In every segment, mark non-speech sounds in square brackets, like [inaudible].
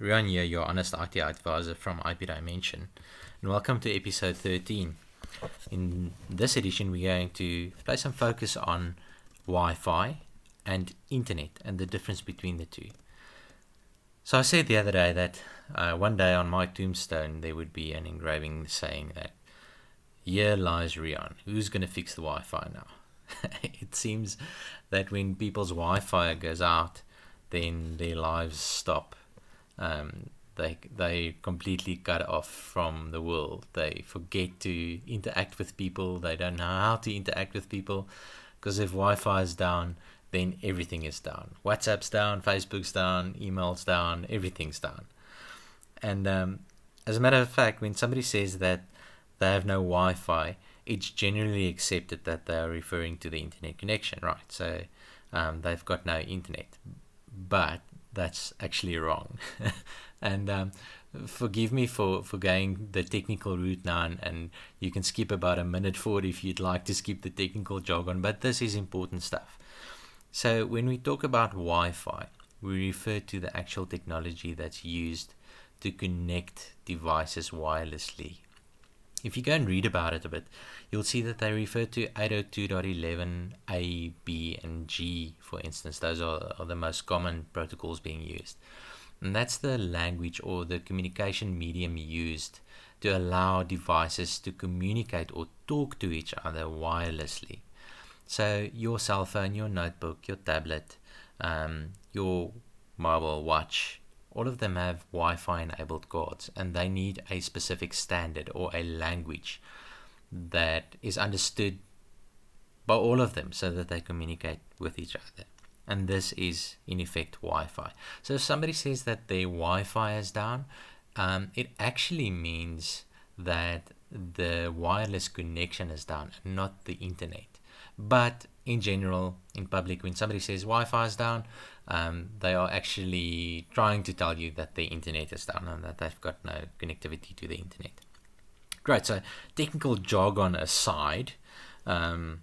Rian here, your honest IT advisor from IP Dimension, and welcome to episode 13. In this edition, we're going to place some focus on Wi-Fi and Internet and the difference between the two. So I said the other day that uh, one day on my tombstone there would be an engraving saying that, "Here lies Rian. Who's going to fix the Wi-Fi now?" [laughs] it seems that when people's Wi-Fi goes out then their lives stop. Um, they they completely cut off from the world. They forget to interact with people. They don't know how to interact with people because if Wi-Fi is down, then everything is down. WhatsApp's down, Facebook's down, emails down, everything's down. And um, as a matter of fact, when somebody says that they have no Wi-Fi, it's generally accepted that they are referring to the internet connection, right? So um, they've got no internet but that's actually wrong. [laughs] and um, forgive me for, for going the technical route now, and, and you can skip about a minute forward if you'd like to skip the technical jargon, but this is important stuff. So, when we talk about Wi Fi, we refer to the actual technology that's used to connect devices wirelessly if you go and read about it a bit, you'll see that they refer to 802.11a, b, and g, for instance. Those are, are the most common protocols being used. And that's the language or the communication medium used to allow devices to communicate or talk to each other wirelessly. So, your cell phone, your notebook, your tablet, um, your mobile watch, all of them have Wi-Fi enabled cards and they need a specific standard or a language that is understood by all of them so that they communicate with each other. And this is in effect Wi-Fi. So if somebody says that their Wi-Fi is down, um, it actually means that the wireless connection is down, not the internet. But in general, in public, when somebody says Wi-Fi is down, um, they are actually trying to tell you that the internet is down and that they've got no connectivity to the internet. Great. So technical jargon aside, um,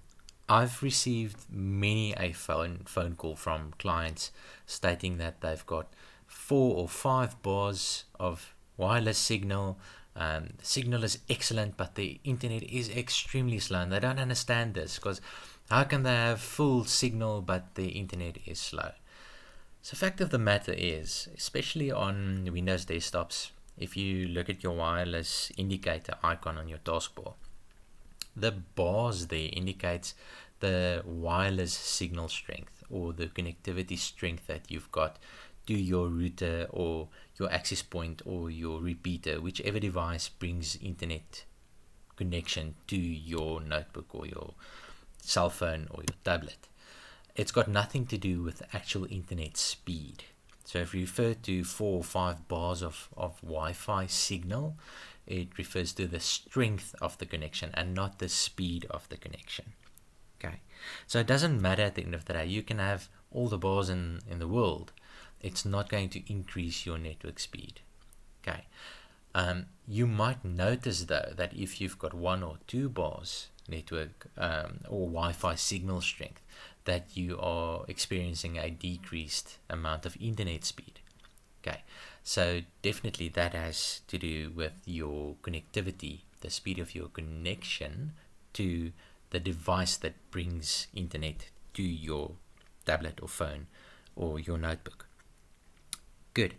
I've received many a phone phone call from clients stating that they've got four or five bars of wireless signal um, signal is excellent, but the internet is extremely slow, and they don't understand this because how can they have full signal but the internet is slow? So, fact of the matter is, especially on Windows desktops, if you look at your wireless indicator icon on your taskbar, the bars there indicates the wireless signal strength or the connectivity strength that you've got to your router or your access point or your repeater, whichever device brings internet connection to your notebook or your cell phone or your tablet. It's got nothing to do with actual internet speed. So if you refer to four or five bars of, of Wi-Fi signal, it refers to the strength of the connection and not the speed of the connection. Okay. So it doesn't matter at the end of the day. You can have all the bars in, in the world, it's not going to increase your network speed. Okay. Um, you might notice though that if you've got one or two bars network um, or Wi-Fi signal strength, that you are experiencing a decreased amount of internet speed. Okay, so definitely that has to do with your connectivity, the speed of your connection to the device that brings internet to your tablet or phone or your notebook. Good.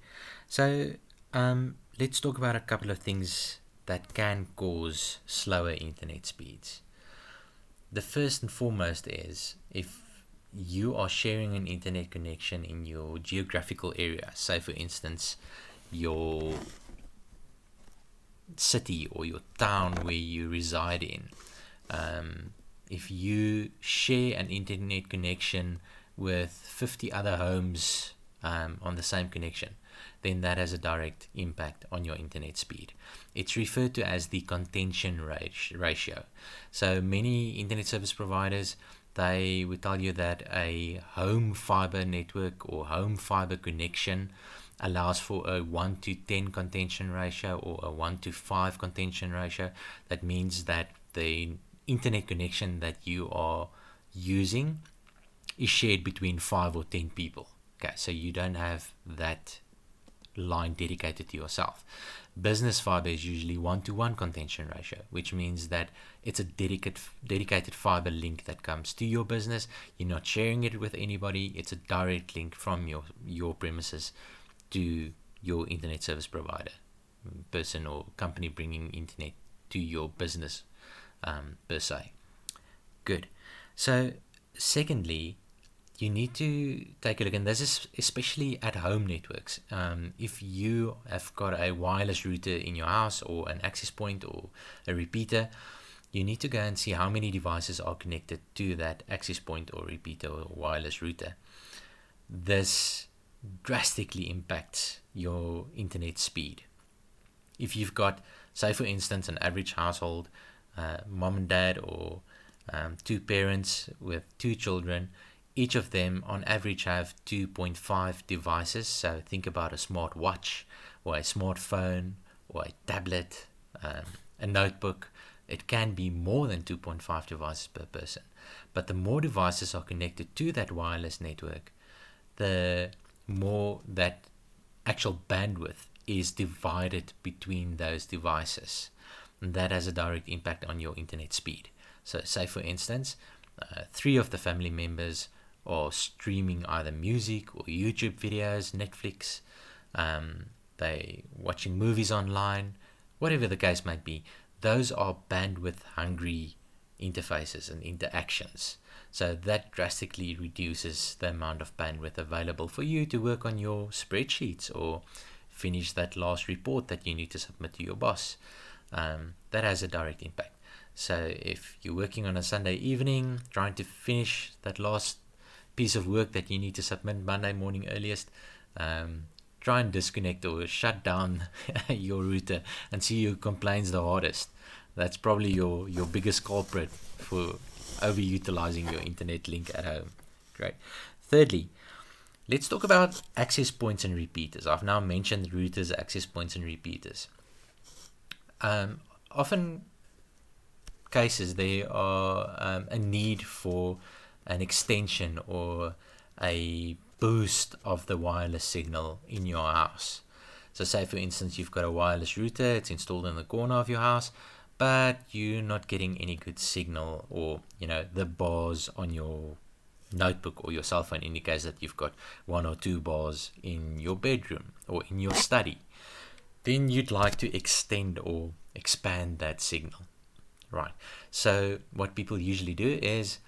So um, let's talk about a couple of things that can cause slower internet speeds. The first and foremost is if you are sharing an internet connection in your geographical area, say for instance, your city or your town where you reside in, um, if you share an internet connection with 50 other homes um, on the same connection, then that has a direct impact on your internet speed. It's referred to as the contention ratio. So many internet service providers they would tell you that a home fiber network or home fiber connection allows for a 1 to 10 contention ratio or a 1 to 5 contention ratio. That means that the internet connection that you are using is shared between 5 or 10 people. Okay, so you don't have that line dedicated to yourself. Business fiber is usually one to one contention ratio, which means that it's a dedicated dedicated fiber link that comes to your business. You're not sharing it with anybody. It's a direct link from your your premises to your internet service provider, person or company bringing internet to your business um, per se. Good. So, secondly, you need to take a look, and this is especially at home networks. Um, if you have got a wireless router in your house, or an access point, or a repeater, you need to go and see how many devices are connected to that access point, or repeater, or wireless router. This drastically impacts your internet speed. If you've got, say, for instance, an average household, uh, mom and dad, or um, two parents with two children each of them, on average, have 2.5 devices. So think about a smart watch, or a smartphone, or a tablet, um, a notebook. It can be more than 2.5 devices per person. But the more devices are connected to that wireless network, the more that actual bandwidth is divided between those devices. And that has a direct impact on your internet speed. So, say for instance, uh, three of the family members or streaming either music or YouTube videos, Netflix, um, they watching movies online, whatever the case might be. Those are bandwidth hungry interfaces and interactions. So that drastically reduces the amount of bandwidth available for you to work on your spreadsheets or finish that last report that you need to submit to your boss. Um, that has a direct impact. So if you're working on a Sunday evening, trying to finish that last piece of work that you need to submit Monday morning earliest, um, try and disconnect or shut down [laughs] your router and see who complains the hardest. That's probably your, your biggest culprit for overutilizing your internet link at home. Great. Thirdly, let's talk about access points and repeaters. I've now mentioned routers, access points, and repeaters. Um, often cases there are um, a need for an extension or a boost of the wireless signal in your house. So, say for instance, you've got a wireless router, it's installed in the corner of your house, but you're not getting any good signal, or you know, the bars on your notebook or your cell phone indicates that you've got one or two bars in your bedroom or in your study. Then you'd like to extend or expand that signal. Right. So, what people usually do is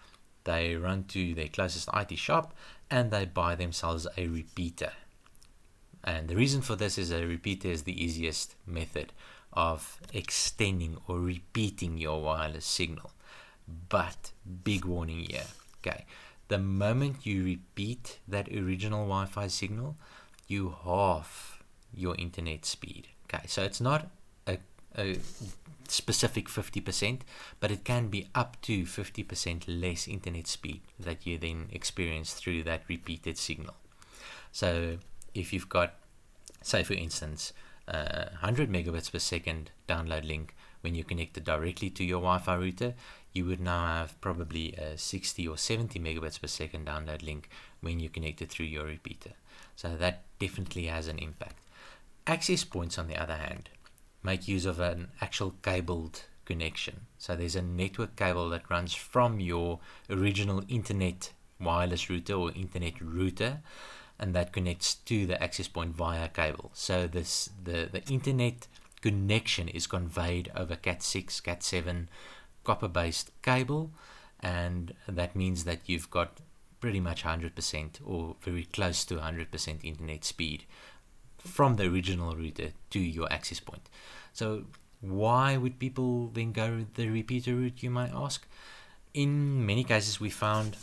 they run to their closest IT shop and they buy themselves a repeater. And the reason for this is a repeater is the easiest method of extending or repeating your wireless signal. But big warning here. Okay. The moment you repeat that original Wi-Fi signal, you halve your internet speed. Okay. So it's not a specific 50%, but it can be up to 50% less internet speed that you then experience through that repeated signal. So if you've got, say for instance, uh, 100 megabits per second download link when you connect it directly to your Wi-Fi router, you would now have probably a 60 or 70 megabits per second download link when you connect it through your repeater. So that definitely has an impact. Access points, on the other hand, make use of an actual cabled connection. So there's a network cable that runs from your original internet wireless router or internet router and that connects to the access point via cable. So this the, the internet connection is conveyed over Cat6, Cat7 copper based cable and that means that you've got pretty much 100% or very close to 100% internet speed from the original router to your access point. So why would people then go the repeater route, you might ask? In many cases, we found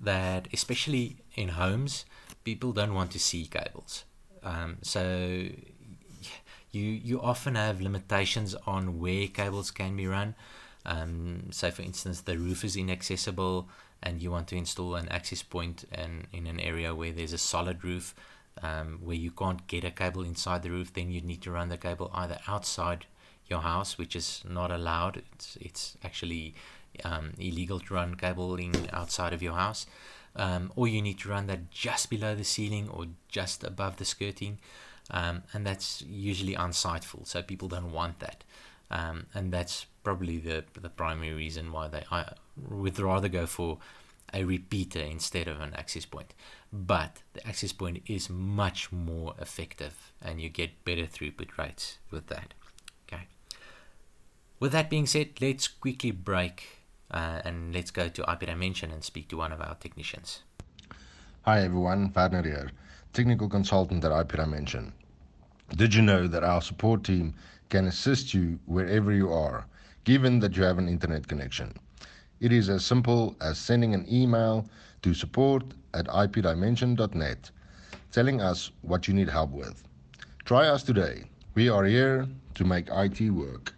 that, especially in homes, people don't want to see cables. Um, so you you often have limitations on where cables can be run. Um, so, for instance, the roof is inaccessible, and you want to install an access point in, in an area where there's a solid roof um, where you can't get a cable inside the roof, then you need to run the cable either outside your house, which is not allowed. It's it's actually um, illegal to run cabling outside of your house, um, or you need to run that just below the ceiling or just above the skirting. um, and that's usually unsightful. So people don't want that, um, and that's probably the the primary reason why they I would rather go for a repeater instead of an access point. But the access point is much more effective, and you get better throughput rates with that. Okay. With that being said, let's quickly break uh, and let's go to IP Dimension and speak to one of our technicians. Hi everyone, Werner here, technical consultant at IP Dimension. Did you know that our support team can assist you wherever you are, given that you have an internet connection? It is as simple as sending an email to support at ipdimension.net telling us what you need help with. Try us today. We are here to make IT work.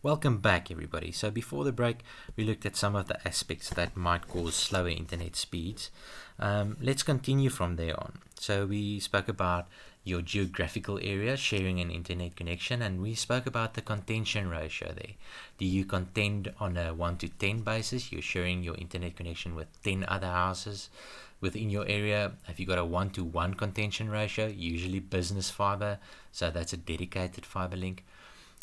Welcome back, everybody. So, before the break, we looked at some of the aspects that might cause slower internet speeds. Um, let's continue from there on. So, we spoke about your geographical area sharing an internet connection, and we spoke about the contention ratio there. Do you contend on a 1 to 10 basis? You're sharing your internet connection with 10 other houses within your area. Have you got a 1 to 1 contention ratio? Usually business fiber, so that's a dedicated fiber link.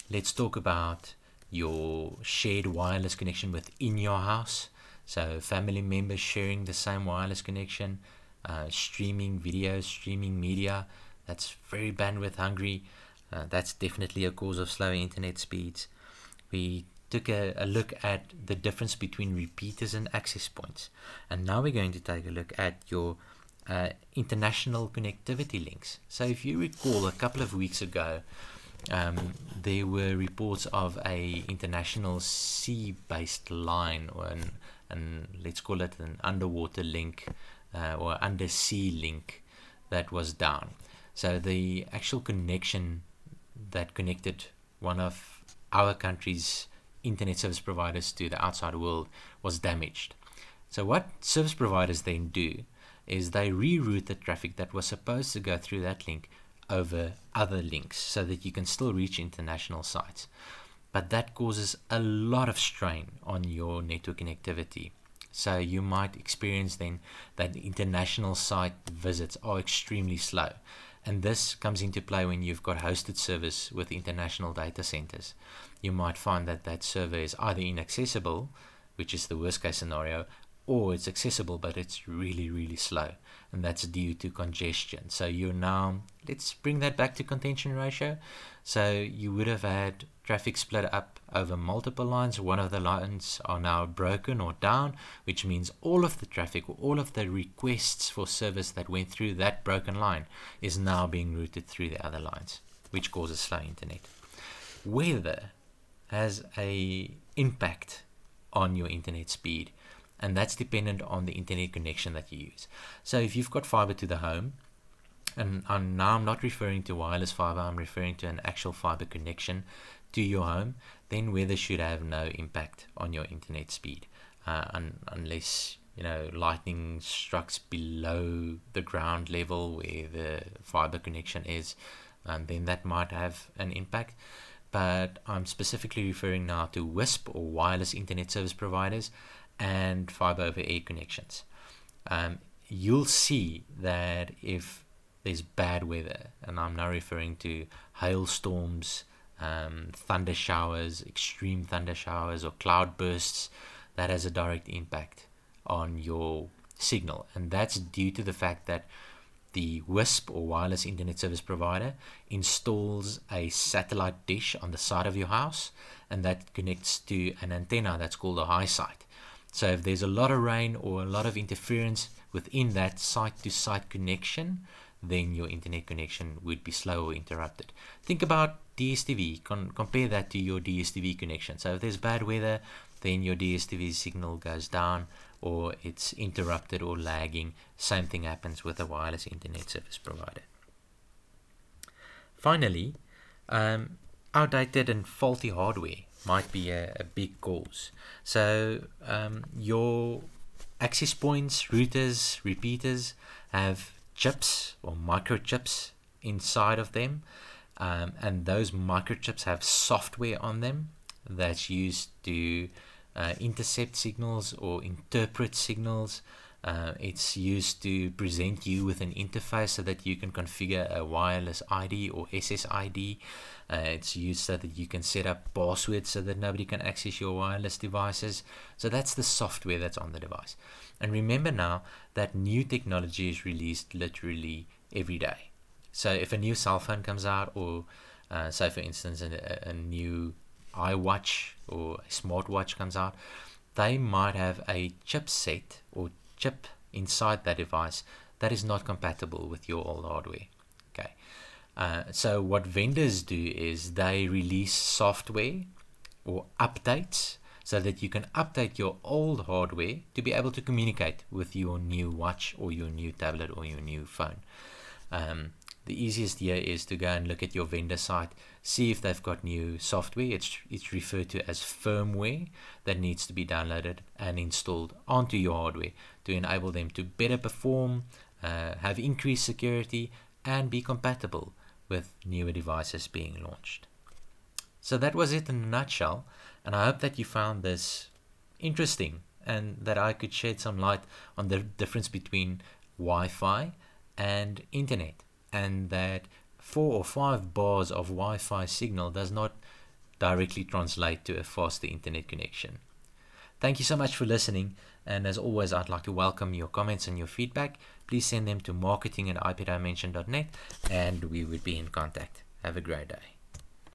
Let's talk about your shared wireless connection within your house. So, family members sharing the same wireless connection, uh, streaming videos, streaming media. That's very bandwidth hungry. Uh, that's definitely a cause of slower internet speeds. We took a, a, look at the difference between repeaters and access points. And now we're going to take a look at your uh, international connectivity links. So, if you recall, a couple of weeks ago, um, there were reports of a international sea-based line or an, an let's call it an underwater link uh, or undersea link that was down. So the actual connection that connected one of our country's internet service providers to the outside world was damaged. So what service providers then do is they reroute the traffic that was supposed to go through that link over other links so that you can still reach international sites. But that causes a lot of strain on your network connectivity. So you might experience then that international site visits are extremely slow. And this comes into play when you've got hosted service with international data centers. You might find that that server is either inaccessible, which is the worst case scenario, or it's accessible but it's really really slow and that's due to congestion so you're now let's bring that back to contention ratio so you would have had traffic split up over multiple lines one of the lines are now broken or down which means all of the traffic all of the requests for service that went through that broken line is now being routed through the other lines which causes slow internet weather has a impact on your internet speed and that's dependent on the internet connection that you use. So if you've got fiber to the home, and I'm, now I'm not referring to wireless fiber, I'm referring to an actual fiber connection to your home, then weather should have no impact on your internet speed, uh, un- unless you know lightning strikes below the ground level where the fiber connection is, and then that might have an impact. But I'm specifically referring now to WISP or wireless internet service providers and fiber over air connections. Um, you'll see that if there's bad weather, and I'm now referring to hailstorms, um, thunder showers, extreme thunder showers, or cloud bursts, that has a direct impact on your signal. And that's due to the fact that the WISP or wireless internet service provider installs a satellite dish on the side of your house and that connects to an antenna that's called a high site. So if there's a lot of rain or a lot of interference within that site to site connection, then your internet connection would be slow or interrupted. Think about DSTV, Con- compare that to your DSTV connection. So if there's bad weather, then your DSTV signal goes down or it's interrupted or lagging. Same thing happens with a wireless internet service provider. Finally, um, outdated and faulty hardware might be a, a big cause. So um, your access points, routers, repeaters have chips or microchips inside of them, um, and those microchips have software on them that's used to uh, intercept signals or interpret signals. Uh, it's used to present you with an interface so that you can configure a wireless ID or SSID. Uh, it's used so that you can set up passwords so that nobody can access your wireless devices. So that's the software that's on the device. And remember now that new technology is released literally every day. So if a new cell phone comes out, or uh, say for instance a, a new iWatch or a smartwatch comes out, they might have a chipset or chip inside that device that is not compatible with your old hardware. Okay. Uh, so what vendors do is they release software or updates so that you can update your old hardware to be able to communicate with your new watch or your new tablet or your new phone. Um, the easiest here is to go and look at your vendor site, see if they've got new software. It's, it's referred to as firmware that needs to be downloaded and installed onto your hardware to enable them to better perform, uh, have increased security, and be compatible with newer devices being launched. So that was it in a nutshell, and I hope that you found this interesting and that I could shed some light on the difference between Wi Fi and internet and that four or five bars of Wi Fi signal does not directly translate to a faster internet connection. Thank you so much for listening, and as always, I'd like to welcome your comments and your feedback. Please send them to marketing at ipdimension.net, and we would be in contact. Have a great day.